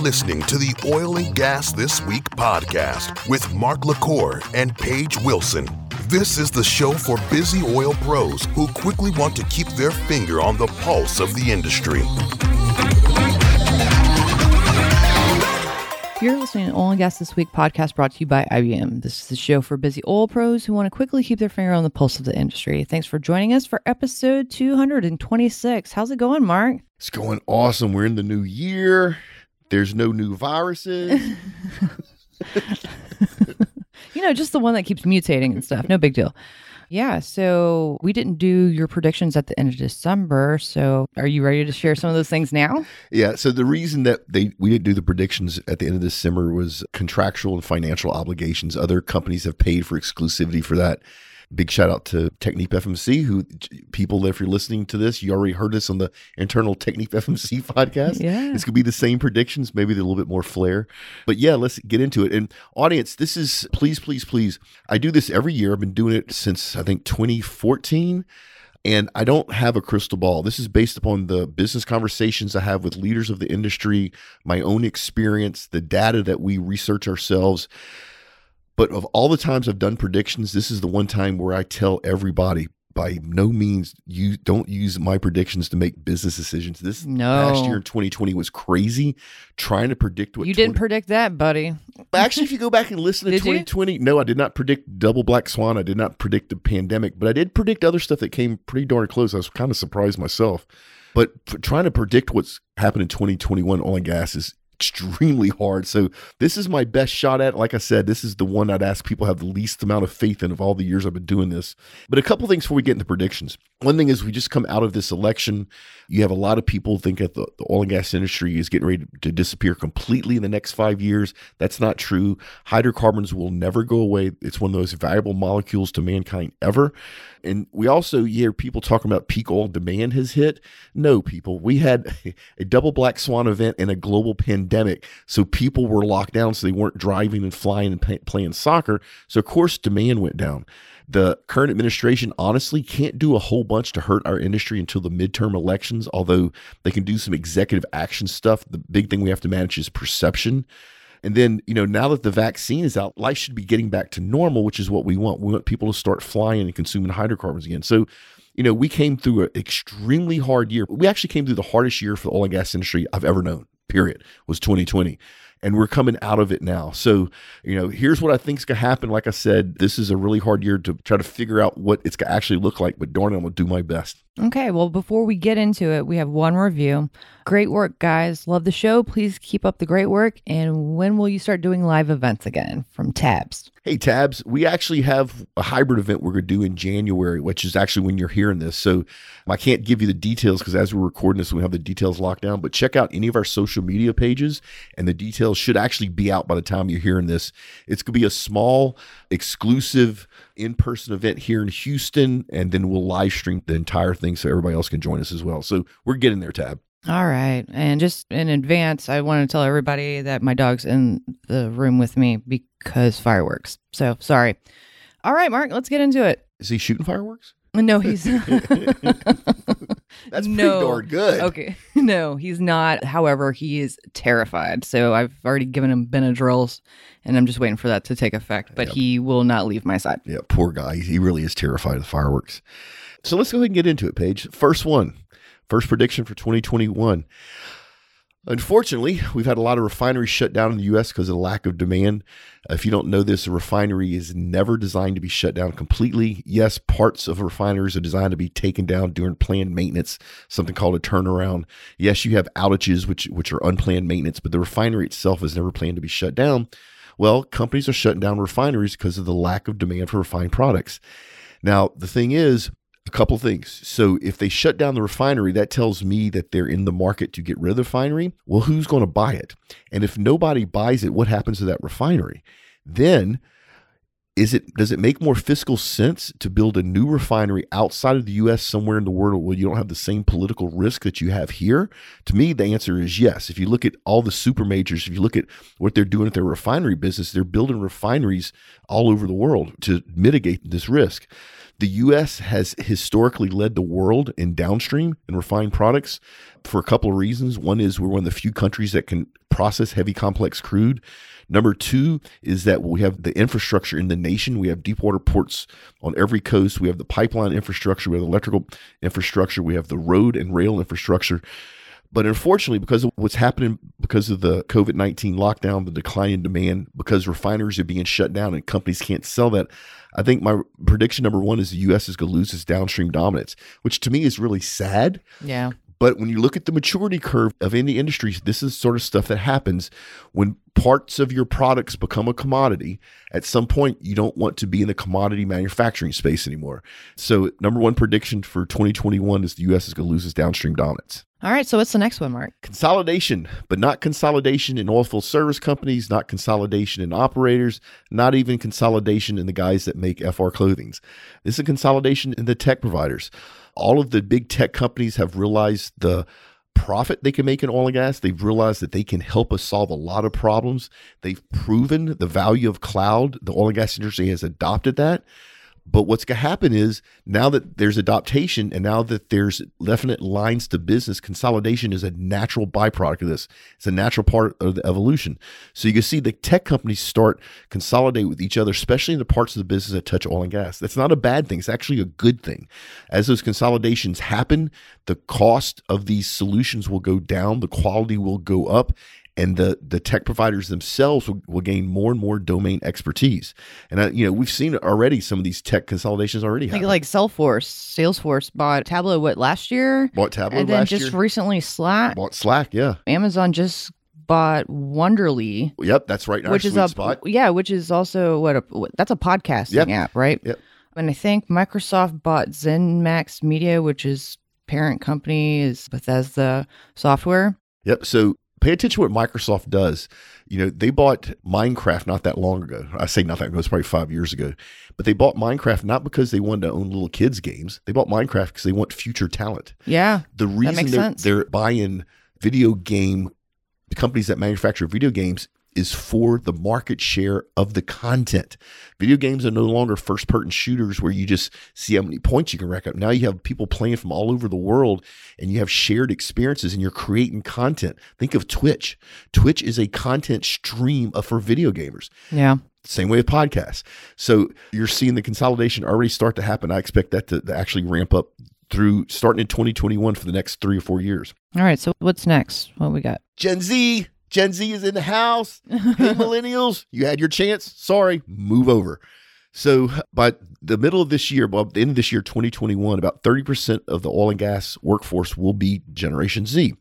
listening to the Oil and Gas This Week podcast with Mark LaCour and Paige Wilson. This is the show for busy oil pros who quickly want to keep their finger on the pulse of the industry. You're listening to Oil and Gas This Week podcast brought to you by IBM. This is the show for busy oil pros who want to quickly keep their finger on the pulse of the industry. Thanks for joining us for episode 226. How's it going, Mark? It's going awesome. We're in the new year. There's no new viruses. you know, just the one that keeps mutating and stuff. No big deal. Yeah. So we didn't do your predictions at the end of December. So are you ready to share some of those things now? Yeah. So the reason that they we didn't do the predictions at the end of December was contractual and financial obligations. Other companies have paid for exclusivity for that. Big shout out to TechnipFMC, who people, if you're listening to this, you already heard this on the internal TechnipFMC podcast. Yeah. It's going to be the same predictions, maybe a little bit more flair. But yeah, let's get into it. And audience, this is, please, please, please, I do this every year. I've been doing it since, I think, 2014 and I don't have a crystal ball. This is based upon the business conversations I have with leaders of the industry, my own experience, the data that we research ourselves. But of all the times I've done predictions, this is the one time where I tell everybody by no means you don't use my predictions to make business decisions. This No. past year in 2020 was crazy trying to predict what you didn't predict that, buddy. Actually, if you go back and listen to Did you? 2020, no, I did not predict double black swan. I did not predict the pandemic, but I did predict other stuff that came pretty darn close. I was kind of surprised myself. But trying to predict what's happened in 2021 oil and gas is extremely hard. So this is my best shot at. Like I said, this is the one I'd ask people have the least amount of faith in of all the years I've been doing this. But a couple things before we get into predictions. One thing is we just come out of this election. You have a lot of people think that the, the oil and gas industry is getting ready to disappear completely in the next five years. That's not true. Hydrocarbons will never go away. It's one of the most valuable molecules to mankind ever. And we also hear people talking about peak oil demand has hit. No, people, we had a double black swan event and a global pandemic. So people were locked down, so they weren't driving and flying and pay, playing soccer. So, of course, demand went down. The current administration honestly can't do a whole bunch to hurt our industry until the midterm elections, although they can do some executive action stuff. The big thing we have to manage is perception. And then, you know, now that the vaccine is out, life should be getting back to normal, which is what we want. We want people to start flying and consuming hydrocarbons again. So, you know, we came through an extremely hard year. We actually came through the hardest year for the oil and gas industry I've ever known, period, was 2020. And we're coming out of it now. So, you know, here's what I think is going to happen. Like I said, this is a really hard year to try to figure out what it's going to actually look like. But darn it, I'm to do my best. Okay, well, before we get into it, we have one review. Great work, guys. Love the show. Please keep up the great work. And when will you start doing live events again? From Tabs. Hey, Tabs, we actually have a hybrid event we're going to do in January, which is actually when you're hearing this. So I can't give you the details because as we're recording this, we have the details locked down. But check out any of our social media pages, and the details should actually be out by the time you're hearing this. It's going to be a small, exclusive in person event here in Houston, and then we'll live stream the entire thing so everybody else can join us as well. So we're getting there, Tab. All right. And just in advance, I want to tell everybody that my dog's in the room with me because fireworks. So sorry. All right, Mark, let's get into it. Is he shooting fireworks? No, he's That's pretty No. darn good. Okay. No, he's not. However, he is terrified. So I've already given him Benadryls and I'm just waiting for that to take effect. But he will not leave my side. Yeah, poor guy. He really is terrified of the fireworks. So let's go ahead and get into it, Paige. First one, first prediction for 2021. Unfortunately, we've had a lot of refineries shut down in the U.S. because of the lack of demand. If you don't know this, a refinery is never designed to be shut down completely. Yes, parts of refineries are designed to be taken down during planned maintenance, something called a turnaround. Yes, you have outages, which which are unplanned maintenance, but the refinery itself is never planned to be shut down. Well, companies are shutting down refineries because of the lack of demand for refined products. Now, the thing is, a couple things. So, if they shut down the refinery, that tells me that they're in the market to get rid of the refinery. Well, who's going to buy it? And if nobody buys it, what happens to that refinery? Then is it does it make more fiscal sense to build a new refinery outside of the US somewhere in the world where you don't have the same political risk that you have here? To me, the answer is yes. If you look at all the super majors, if you look at what they're doing at their refinery business, they're building refineries all over the world to mitigate this risk. The U.S. has historically led the world in downstream and refined products for a couple of reasons. One is we're one of the few countries that can process heavy complex crude. Number two is that we have the infrastructure in the nation. We have deep water ports on every coast. We have the pipeline infrastructure. We have the electrical infrastructure. We have the road and rail infrastructure. But unfortunately, because of what's happening because of the COVID 19 lockdown, the decline in demand, because refineries are being shut down and companies can't sell that, I think my prediction number one is the U.S. is going to lose its downstream dominance, which to me is really sad. Yeah. But when you look at the maturity curve of any industries, this is sort of stuff that happens when parts of your products become a commodity. At some point, you don't want to be in the commodity manufacturing space anymore. So, number one prediction for 2021 is the U.S. is going to lose its downstream dominance. All right. So what's the next one, Mark? Consolidation, but not consolidation in oilfield service companies, not consolidation in operators, not even consolidation in the guys that make FR clothings. This is a consolidation in the tech providers. All of the big tech companies have realized the profit they can make in oil and gas. They've realized that they can help us solve a lot of problems. They've proven the value of cloud. The oil and gas industry has adopted that. But what's going to happen is now that there's adaptation and now that there's definite lines to business, consolidation is a natural byproduct of this. It's a natural part of the evolution. So you can see the tech companies start consolidate with each other, especially in the parts of the business that touch oil and gas. That's not a bad thing. It's actually a good thing. As those consolidations happen, the cost of these solutions will go down, the quality will go up, and the the tech providers themselves will, will gain more and more domain expertise. And uh, you know, we've seen already some of these tech consolidations already Like happen. like Salesforce, Salesforce bought Tableau what last year, bought Tableau and then just year. recently Slack. bought Slack, yeah. Amazon just bought Wondery, Yep, that's right. which is a spot. yeah, which is also what a that's a podcasting Yep. app, right? Yep. And I think Microsoft bought ZeniMax Media, which is parent company is Bethesda Software. Yep. So pay attention to what Microsoft does. You know, they bought Minecraft not that long ago. I say not that long ago, it's probably five years ago. But they bought Minecraft not because they wanted to own little kids' games. They bought Minecraft because they want future talent. Yeah, The reason they're, sense. they're buying video game companies that manufacture video games is for the market share of the content. Video games are no longer first person shooters where you just see how many points you can rack up. Now you have people playing from all over the world and you have shared experiences and you're creating content. Think of Twitch. Twitch is a content stream for video gamers. yeah. Same way with podcasts. So you're seeing the consolidation already start to happen. I expect that to, to actually ramp up through starting in 2021 for the next three or four years. All right. So what's next? What we got? Gen Z, Gen Z is in the house. Hey, millennials, you had your chance. Sorry, move over. So by the middle of this year, by the end of this year, 2021, about 30% of the oil and gas workforce will be Generation Z.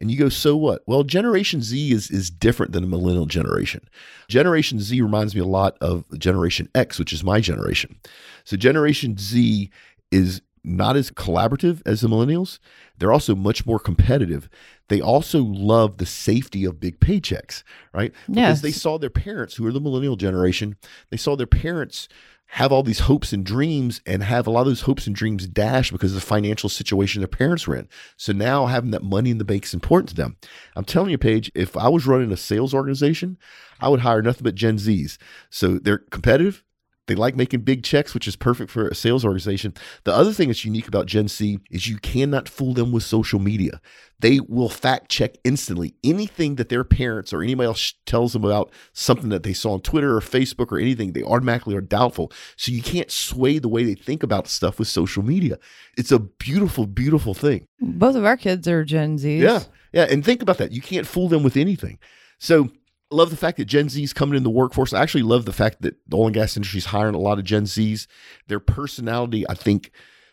And you go, so what? Well, Generation Z is is different than the millennial generation. Generation Z reminds me a lot of Generation X, which is my generation. So Generation Z is not as collaborative as the millennials. They're also much more competitive. They also love the safety of big paychecks, right? Because they saw their parents, who are the millennial generation, they saw their parents have all these hopes and dreams and have a lot of those hopes and dreams dashed because of the financial situation their parents were in. So now having that money in the bank is important to them. I'm telling you, Paige, if I was running a sales organization, I would hire nothing but Gen Zs. So they're competitive. They like making big checks, which is perfect for a sales organization. The other thing that's unique about Gen Z is you cannot fool them with social media. They will fact check instantly anything that their parents or anybody else tells them about something that they saw on Twitter or Facebook or anything. They automatically are doubtful. So you can't sway the way they think about stuff with social media. It's a beautiful, beautiful thing. Both of our kids are Gen Zs. Yeah. Yeah. And think about that. You can't fool them with anything. So love the fact that Gen Z's coming in the workforce. I actually love the fact that the oil and gas industry is hiring a lot of Gen Zs. Their personality, I think,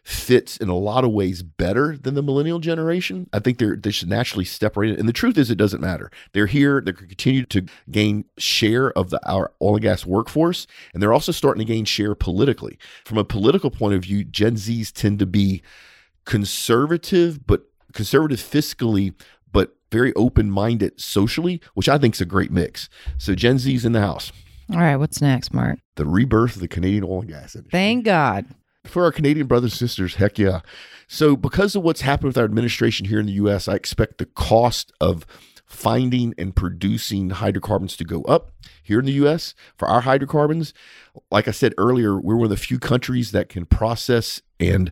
fits in a lot of ways better than the millennial generation. I think they're they should naturally step right in. And the truth is it doesn't matter. They're here, they're continue to gain share of the our oil and gas workforce, and they're also starting to gain share politically. From a political point of view, Gen Zs tend to be conservative, but conservative fiscally, very open minded socially, which I think is a great mix. So Gen Z's in the house. All right. What's next, Mark? The rebirth of the Canadian oil and gas industry. Thank God. For our Canadian brothers and sisters, heck yeah. So, because of what's happened with our administration here in the U.S., I expect the cost of finding and producing hydrocarbons to go up here in the US for our hydrocarbons. Like I said earlier, we're one of the few countries that can process and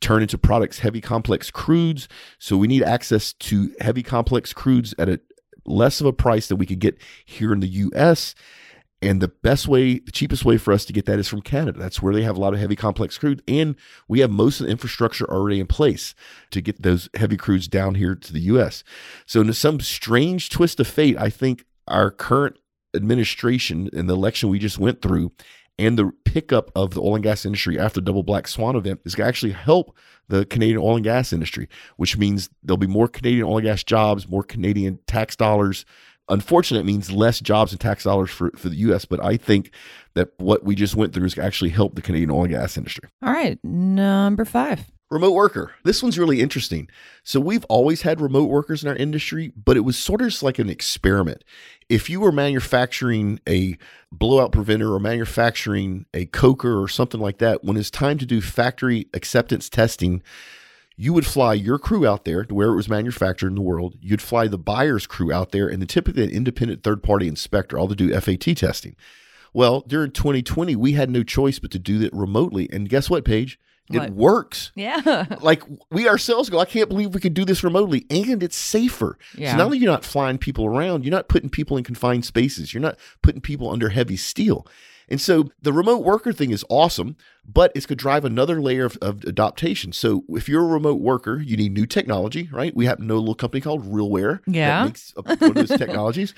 turn into products heavy complex crudes. So we need access to heavy complex crudes at a less of a price than we could get here in the US. And the best way, the cheapest way for us to get that is from Canada. That's where they have a lot of heavy complex crude. And we have most of the infrastructure already in place to get those heavy crudes down here to the US. So, in some strange twist of fate, I think our current administration and the election we just went through and the pickup of the oil and gas industry after the double black swan event is going to actually help the Canadian oil and gas industry, which means there'll be more Canadian oil and gas jobs, more Canadian tax dollars. Unfortunately, it means less jobs and tax dollars for, for the U.S., but I think that what we just went through is actually help the Canadian oil and gas industry. All right, number five. Remote worker. This one's really interesting. So, we've always had remote workers in our industry, but it was sort of just like an experiment. If you were manufacturing a blowout preventer or manufacturing a coker or something like that, when it's time to do factory acceptance testing, you would fly your crew out there to where it was manufactured in the world. You'd fly the buyer's crew out there and then typically an independent third party inspector, all to do FAT testing. Well, during 2020, we had no choice but to do that remotely. And guess what, Paige? It What? works. Yeah. Like we ourselves go, I can't believe we could do this remotely, and it's safer. Yeah. So not only you're not flying people around, you're not putting people in confined spaces, you're not putting people under heavy steel. And so the remote worker thing is awesome, but it's going to drive another layer of, of adaptation. So if you're a remote worker, you need new technology, right? We happen to know a little company called RealWear Yeah. that makes one of those technologies.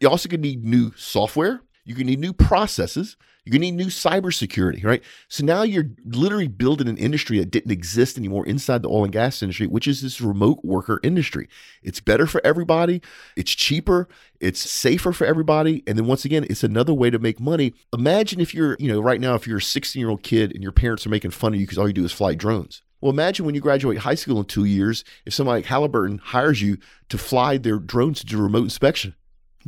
You also to need new software. You're going to need new processes. You're going to need new cybersecurity, right? So now you're literally building an industry that didn't exist anymore inside the oil and gas industry, which is this remote worker industry. It's better for everybody. It's cheaper. It's safer for everybody. And then once again, it's another way to make money. Imagine if you're, you know, right now, if you're a 16 year old kid and your parents are making fun of you because all you do is fly drones. Well, imagine when you graduate high school in two years, if somebody like Halliburton hires you to fly their drones to do remote inspection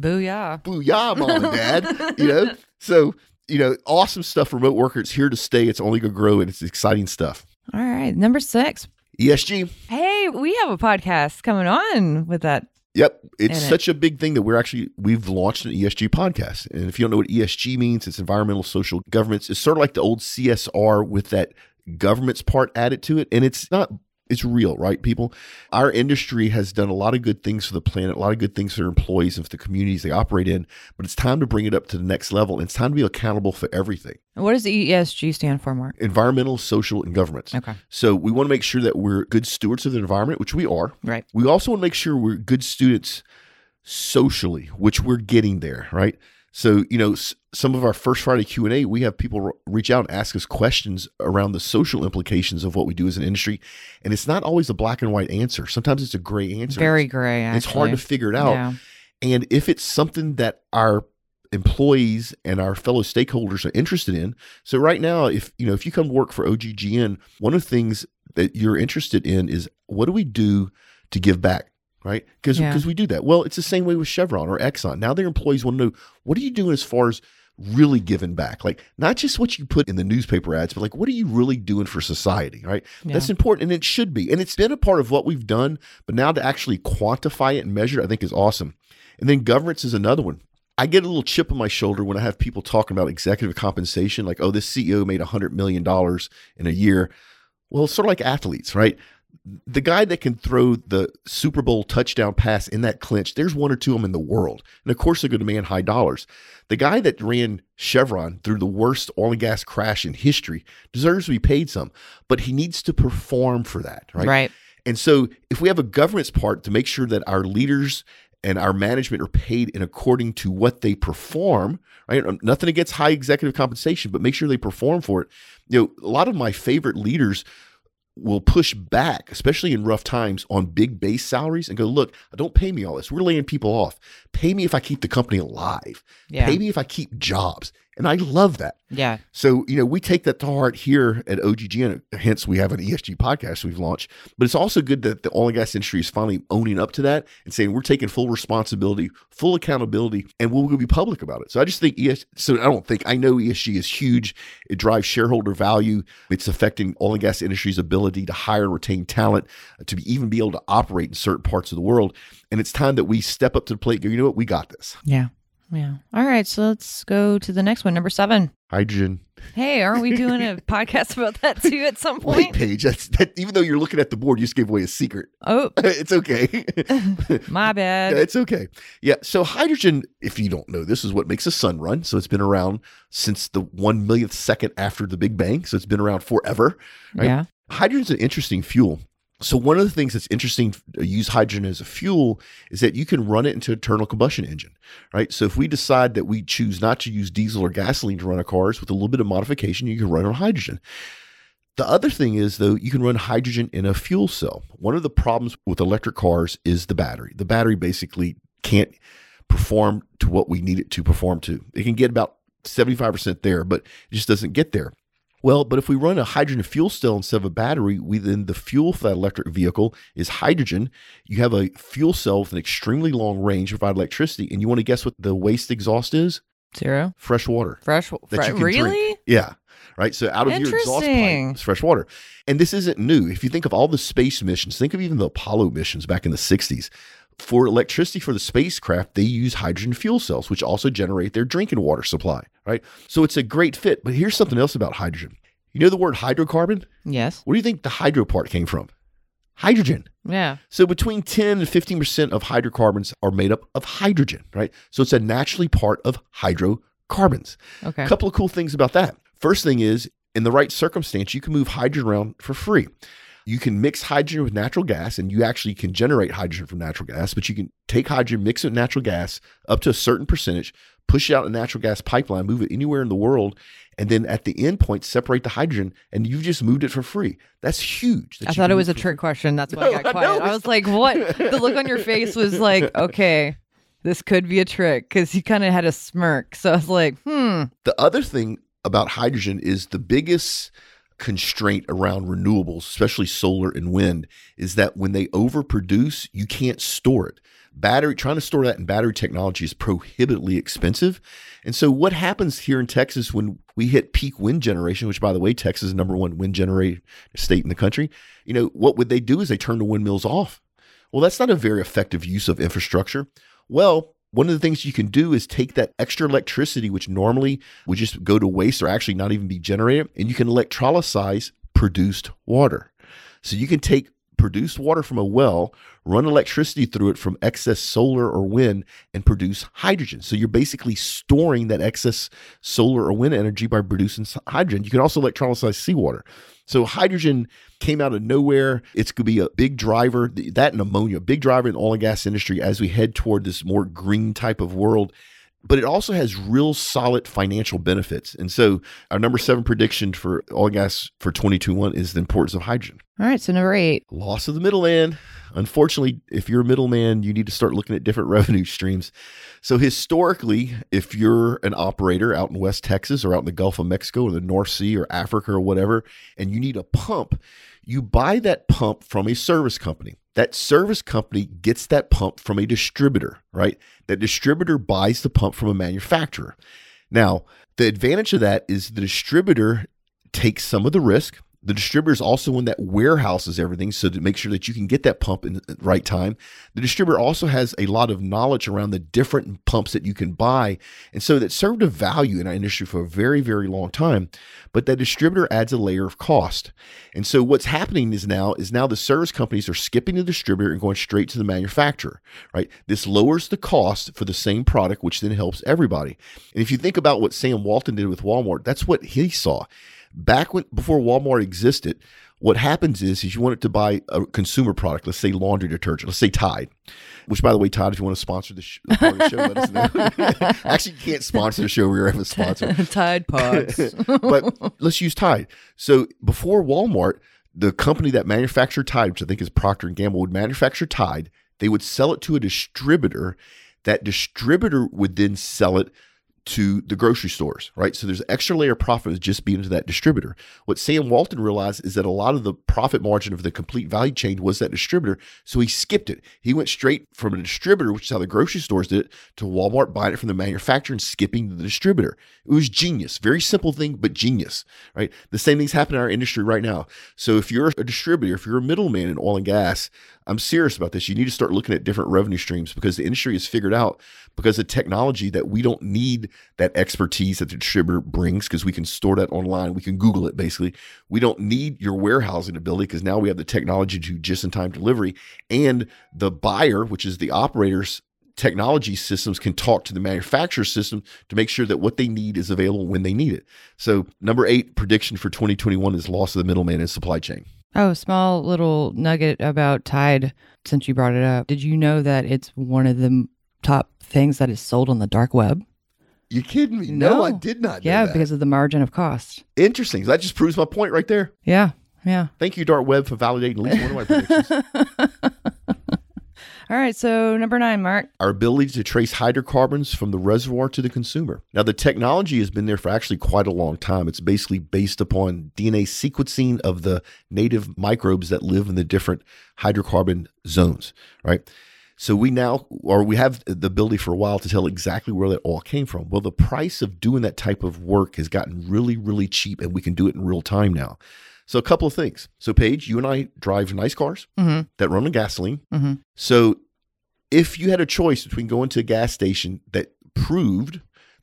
Booyah. booyah, mom and dad. you know, so you know, awesome stuff. Remote worker, it's here to stay. It's only going to grow, and it's exciting stuff. All right, number six. ESG. Hey, we have a podcast coming on with that. Yep, it's In it. such a big thing that we're actually we've launched an ESG podcast. And if you don't know what ESG means, it's environmental social governance. It's sort of like the old CSR with that government's part added to it, and it's not. It's real, right, people? Our industry has done a lot of good things for the planet, a lot of good things for their employees and for the communities they operate in, but it's time to bring it up to the next level. And it's time to be accountable for everything What does ESG stand for, Mark? environmental, social, and governance. Okay. So we want to make sure that we're good stewards of the environment, which we are. Right. We also want to make sure we're good students socially, which we're getting there, right? So, you know, s- some of our first Friday Q&A, we have people reach out and ask us questions around the social implications of what we do as an industry, and it's not always a black and white answer. Sometimes it's a gray answer. Very gray. It's hard to figure it out. Yeah. And if it's something that our employees and our fellow stakeholders are interested in, so right now, if you know, if you come work for OGGN, one of the things that you're interested in is what do we do to give back, right? Because Yeah. because we do that. Well, it's the same way with Chevron or Exxon. Now their employees want to know what are you doing as far as really giving back like not just what you put in the newspaper ads but like what are you really doing for society right Yeah. that's important and it should be and it's been a part of what we've done but now to actually quantify it and measure it i think is awesome and then governance is another one. I get a little chip on my shoulder when I have people talking about executive compensation, like, oh, this CEO made $100 million in a year. Well, it's sort of like athletes, right? The guy that can throw the Super Bowl touchdown pass in that clinch, there's one or two of them in the world. And of course, they're going to demand high dollars. The guy that ran Chevron through the worst oil and gas crash in history deserves to be paid some, but he needs to perform for that, right? Right. And so, if we have a governance part to make sure that our leaders and our management are paid in according to what they perform, right? Um, Nothing against high executive compensation, but make sure they perform for it. You know, a lot of my favorite leaders will push back, especially in rough times, on big base salaries and go, look, don't pay me all this. We're laying people off. Pay me if I keep the company alive. Yeah. Pay me if I keep jobs. And I love that. Yeah. So, you know, we take that to heart here at OGG, and hence we have an ESG podcast we've launched. But it's also good that the oil and gas industry is finally owning up to that and saying we're taking full responsibility, full accountability, and we'll be public about it. So I just think ESG, so I don't think, I know ESG is huge. It drives shareholder value. It's affecting oil and gas industry's ability to hire and retain talent, to be, even be able to operate in certain parts of the world. And it's time that we step up to the plate go, you know what, we got this. Yeah. Yeah. All right. So let's go to the next one. Number seven. Hydrogen. Hey, aren't we doing a podcast about that too at some Wait, point? Paige, that's that, even though you're looking at the board, you just gave away a secret. Oh, it's okay. my Yeah, bad. it's okay. Yeah. So hydrogen, if you don't know, this is what makes the sun run. So it's been around since the one millionth second after the Big Bang. So it's been around forever. right? Yeah. Hydrogen's an interesting fuel. So one of the things that's interesting to use hydrogen as a fuel is that you can run it into an internal combustion engine, right? So if we decide that we choose not to use diesel or gasoline to run our cars with a little bit of modification, you can run on hydrogen. The other thing is, though, you can run hydrogen in a fuel cell. One of the problems with electric cars is the battery. The battery basically can't perform to what we need it to perform to. It can get about 75% there, but it just doesn't get there. Well, but if we run a hydrogen fuel cell instead of a battery, we then the fuel for that electric vehicle is hydrogen. You have a fuel cell with an extremely long range to provide electricity. And you want to guess what the waste exhaust is? Zero. Fresh water. Fresh. That fre- you can drink. Yeah. Right. So out of your exhaust pipe is fresh water. And this isn't new. If you think of all the space missions, think of even the Apollo missions back in the 60s. For electricity for the spacecraft, they use hydrogen fuel cells, which also generate their drinking water supply. Right. So it's a great fit. But here's something else about hydrogen. You know the word hydrocarbon? Yes. Where do you think the hydro part came from? Hydrogen. Yeah. So between 10 and 15% of hydrocarbons are made up of hydrogen, right? So it's a naturally part of hydrocarbons. Okay. A couple of cool things about that. First thing is, in the right circumstance, you can move hydrogen around for free. You can mix hydrogen with natural gas, and you actually can generate hydrogen from natural gas, but you can take hydrogen, mix it with natural gas up to a certain percentage, push it out a natural gas pipeline, move it anywhere in the world, and then at the end point, separate the hydrogen, and you've just moved it for free. That's huge. that I thought it was a trick question. That's why No, I I got quiet. I it's- was like, what? The look on your face was like, okay, this could be a trick because he kind of had a smirk. So I was like, hmm. The other thing about hydrogen is the biggest constraint around renewables, especially solar and wind, is that when they overproduce, you can't store it. Battery trying to store that in battery technology is prohibitively expensive. And so what happens here in Texas when we hit peak wind generation, which by the way, Texas is number one wind generating state in the country, you know, what would they do is they turn the windmills off. Well, that's not a very effective use of infrastructure. Well, one of the things you can do is take that extra electricity, which normally would just go to waste or actually not even be generated, and you can electrolyze produced water. So you can take produced water from a well, run electricity through it from excess solar or wind, and produce hydrogen. So you're basically storing that excess solar or wind energy by producing hydrogen. You can also electrolyze seawater. So hydrogen came out of nowhere. It's going to be a big driver. That and ammonia, big driver in the oil and gas industry as we head toward this more green type of world. But it also has real solid financial benefits. And so our number seven prediction for oil and gas for 2021 is the importance of hydrogen. All right. So number eight. Loss of the middleman. Unfortunately, if you're a middleman, you need to start looking at different revenue streams. So historically, if you're an operator out in West Texas or out in the Gulf of Mexico or the North Sea or Africa or whatever, and you need a pump, you buy that pump from a service company. That service company gets that pump from a distributor, right? That distributor buys the pump from a manufacturer. Now, the advantage of that is the distributor takes some of the risk. The distributor is also one that warehouses everything so to make sure that you can get that pump in the right time. The distributor also has a lot of knowledge around the different pumps that you can buy. And so that served a value in our industry for a very, very long time. But that distributor adds a layer of cost. And so what's happening is now is now the service companies are skipping the distributor and going straight to the manufacturer, right? This lowers the cost for the same product, which then helps everybody. And if you think about what Sam Walton did with Walmart, that's what he saw back when before Walmart existed, what happens is, is you want it to buy a consumer product, let's say laundry detergent, let's say Tide, which by the way, Tide, if you want to sponsor the, sh- the show, let us know. Actually, you can't sponsor the show. We have a sponsor. Tide Pods. but let's use Tide. So before Walmart, the company that manufactured Tide, which I think is Procter and Gamble, would manufacture Tide. They would sell it to a distributor. That distributor would then sell it to the grocery stores, right? So there's extra layer of profit just being to that distributor. What Sam Walton realized is that a lot of the profit margin of the complete value chain was that distributor. So he skipped it. He went straight from a distributor, which is how the grocery stores did it, to Walmart buying it from the manufacturer and skipping the distributor. It was genius. Very simple thing, but genius, right? The same thing's happening in our industry right now. So if you're a distributor, if you're a middleman in oil and gas, I'm serious about this. You need to start looking at different revenue streams because the industry has figured out because of technology that we don't need that expertise that the distributor brings because we can store that online. We can Google it basically. We don't need your warehousing ability because now we have the technology to just in time delivery and the buyer, which is the operators technology systems can talk to the manufacturer system to make sure that what they need is available when they need it. So, number eight prediction for 2021 is loss of the middleman in supply chain. Oh, small little nugget about Tide since you brought it up. Did you know that it's one of the top things that is sold on the dark web? You kidding me? No. No, I did not. Yeah, because of the margin of cost. interesting. That just proves my point right there. Yeah, yeah. Thank you, Dark Web, for validating at least one of my predictions. All right, so number nine, Mark. Our ability to trace hydrocarbons from the reservoir to the consumer. Now, the technology has been there for actually quite a long time. It's basically based upon DNA sequencing of the native microbes that live in the different hydrocarbon zones, right? So we now, or we have the ability for a while to tell exactly where that all came from. Well, the price of doing that type of work has gotten really, really cheap, and we can do it in real time now. So a couple of things. So Paige, you and I drive nice cars Mm-hmm. that run on gasoline. Mm-hmm. So if you had a choice between going to a gas station that proved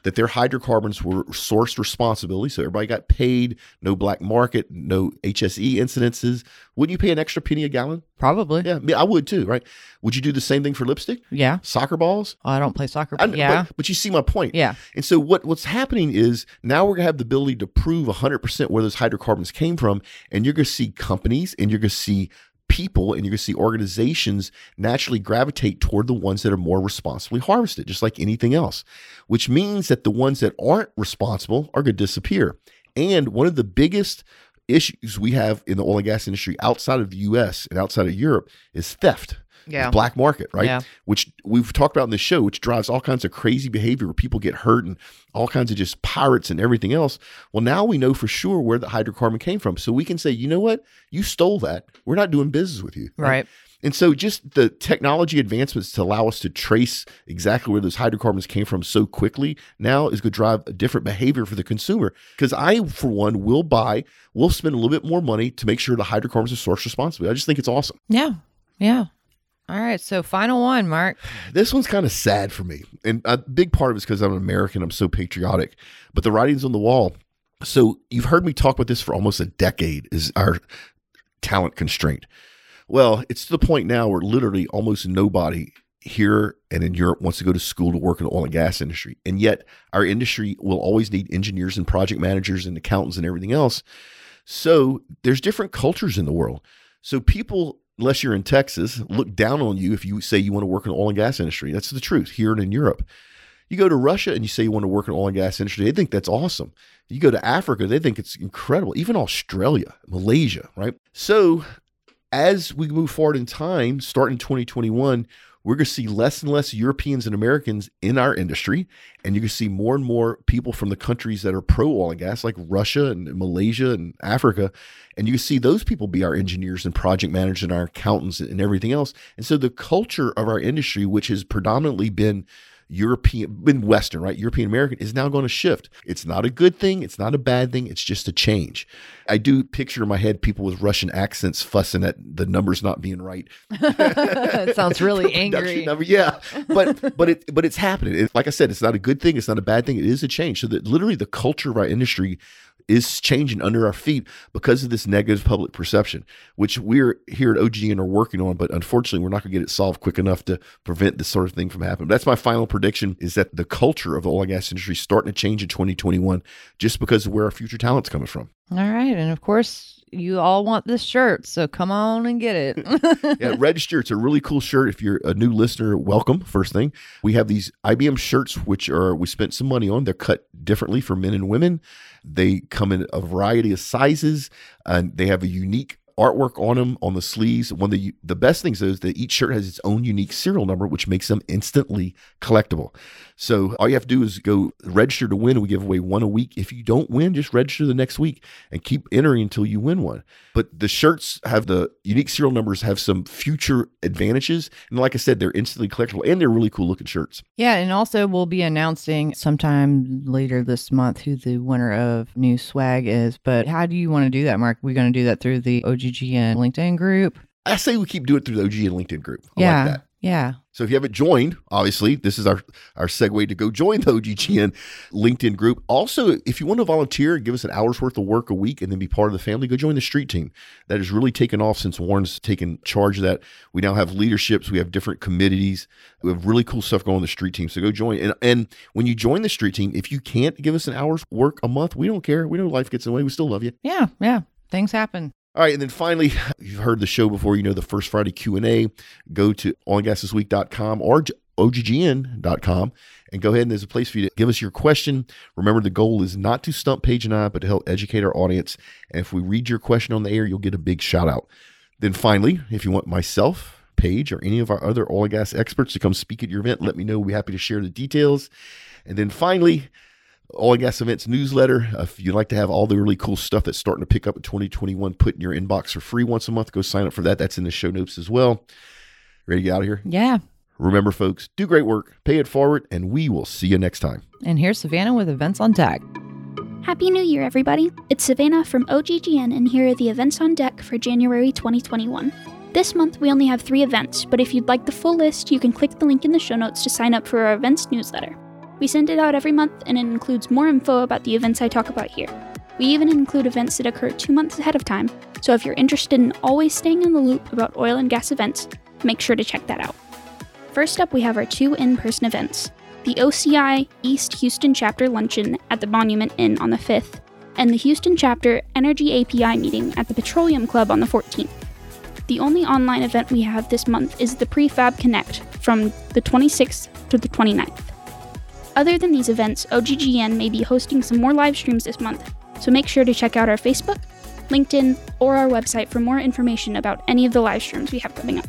that their hydrocarbons were sourced responsibly, so everybody got paid, no black market, no HSE incidences, wouldn't you pay an extra penny a gallon? Probably. Yeah, I, would too, right? Would you do the same thing for lipstick, Yeah. soccer balls? Oh, I don't play soccer. I- But yeah. but, but you see my point. yeah. And so what what's happening is now we're gonna have the ability to prove 100% where those hydrocarbons came from, and you're gonna see companies and you're gonna see people and you're gonna see organizations naturally gravitate toward the ones that are more responsibly harvested, just like anything else. Which means that the ones that aren't responsible are gonna disappear. And one of the biggest issues we have in the oil and gas industry outside of the US and outside of Europe is theft. Yeah. Black market, right? Yeah. Which we've talked about in the show, which drives all kinds of crazy behavior where people get hurt and all kinds of just pirates and everything else. Well, now we know for sure where the hydrocarbon came from. So we can say, you know what? You stole that. We're not doing business with you. Right. And so just the technology advancements to allow us to trace exactly where those hydrocarbons came from so quickly now is going to drive a different behavior for the consumer. Because I, for one, will buy, will spend a little bit more money to make sure the hydrocarbons are sourced responsibly. I just think it's awesome. Yeah. Yeah. All right. So final one, Mark. This one's kind of sad for me. And a big part of it's because I'm an American. I'm so patriotic. But the writing's on the wall. So you've heard me talk about this for almost a decade is our talent constraint. Well, it's to the point now where literally almost nobody here and in Europe wants to go to school to work in the oil and gas industry. And yet our industry will always need engineers and project managers and accountants and everything else. So there's different cultures in the world. So people, unless you're in Texas, look down on you if you say you want to work in the oil and gas industry. That's the truth here and in Europe. You go to Russia and you say you want to work in the oil and gas industry, they think that's awesome. You go to Africa, they think it's incredible. Even Australia, Malaysia, right? So as we move forward in time, starting in 2021, we're going to see less and less Europeans and Americans in our industry. And you're going to see more and more people from the countries that are pro oil and gas, like Russia and Malaysia and Africa. And you see those people be our engineers and project managers and our accountants and everything else. And so the culture of our industry, which has predominantly been European, in Western, right? European American is now going to shift. It's not a good thing. It's not a bad thing. It's just a change. I do picture in my head people with Russian accents fussing at the numbers not being right. it sounds really angry. number, yeah, but but it but it's happening. It, like I said, it's not a good thing. It's not a bad thing. It is a change. So that literally the culture of our industry is changing under our feet because of this negative public perception, which we're here at OGGN are working on. But unfortunately, we're not going to get it solved quick enough to prevent this sort of thing from happening. That's my final prediction: is that the culture of the oil and gas industry is starting to change in 2021, just because of where our future talent's coming from. All right. And of course, you all want this shirt. So come on and get it. yeah, register. It's a really cool shirt. If you're a new listener, welcome. First thing, we have these IBM shirts, which are we spent some money on. They're cut differently for men and women. They come in a variety of sizes, and they have a unique artwork on them on the sleeves. One of the the best things is that each shirt has its own unique serial number, which makes them instantly collectible. So all you have to do is go register to win. We give away one a week. If you don't win, just register the next week and keep entering until you win one. But the shirts have the unique serial numbers have some future advantages. And like I said, they're instantly collectible and they're really cool looking shirts. Yeah, and also we'll be announcing sometime later this month who the winner of new swag is. But how do you want to do that, Mark? We're going to do that through the OGGN LinkedIn group. I say we keep doing it through the OGGN LinkedIn group. I yeah. like that. Yeah. So if you haven't joined, obviously, this is our, our segue to go join the OGGN LinkedIn group. Also, if you want to volunteer and give us an hour's worth of work a week and then be part of the family, go join the street team. That has really taken off since Warren's taken charge of that. We now have leaderships, we have different committees. We have really cool stuff going on the street team. So go join. And, and when you join the street team, if you can't give us an hour's work a month, we don't care. We know life gets in the way. We still love you. Yeah. Yeah. Things happen. All right, and then finally, you've heard the show before. You know the first Friday Q and A. Go to oilandgasthisweek.com or oggn.com and go ahead and there's a place for you to give us your question. Remember, the goal is not to stump Paige and I, but to help educate our audience. And if we read your question on the air, you'll get a big shout out. Then finally, if you want myself, Paige, or any of our other oil and gas experts to come speak at your event, let me know. We'll be happy to share the details. And then finally, Oil and Gas Events newsletter. Uh, if you'd like to have all the really cool stuff that's starting to pick up in 2021, put in your inbox for free once a month. Go sign up for that. That's in the show notes as well. Ready to get out of here? Yeah. Remember, folks, do great work, pay it forward, and we will see you next time. And here's Savannah with events on deck. Happy New Year, everybody! It's Savannah from OGGN, and here are the events on deck for January 2021. This month, we only have three events, but if you'd like the full list, you can click the link in the show notes to sign up for our events newsletter. We send it out every month, and it includes more info about the events I talk about here. We even include events that occur two months ahead of time, so if you're interested in always staying in the loop about oil and gas events, make sure to check that out. First up, we have our two in person events the OCI East Houston Chapter Luncheon at the Monument Inn on the 5th, and the Houston Chapter Energy API meeting at the Petroleum Club on the 14th. The only online event we have this month is the Prefab Connect from the 26th to the 29th. Other than these events, OGGN may be hosting some more live streams this month, so make sure to check out our Facebook, LinkedIn, or our website for more information about any of the live streams we have coming up.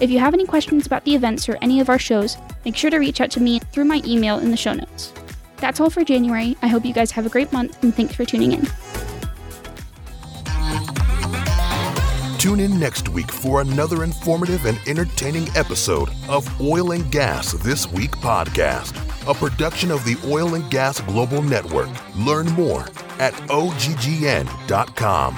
If you have any questions about the events or any of our shows, make sure to reach out to me through my email in the show notes. That's all for January. I hope you guys have a great month and thanks for tuning in. Tune in next week for another informative and entertaining episode of Oil and Gas This Week podcast, a production of the Oil and Gas Global Network. Learn more at oggn.com.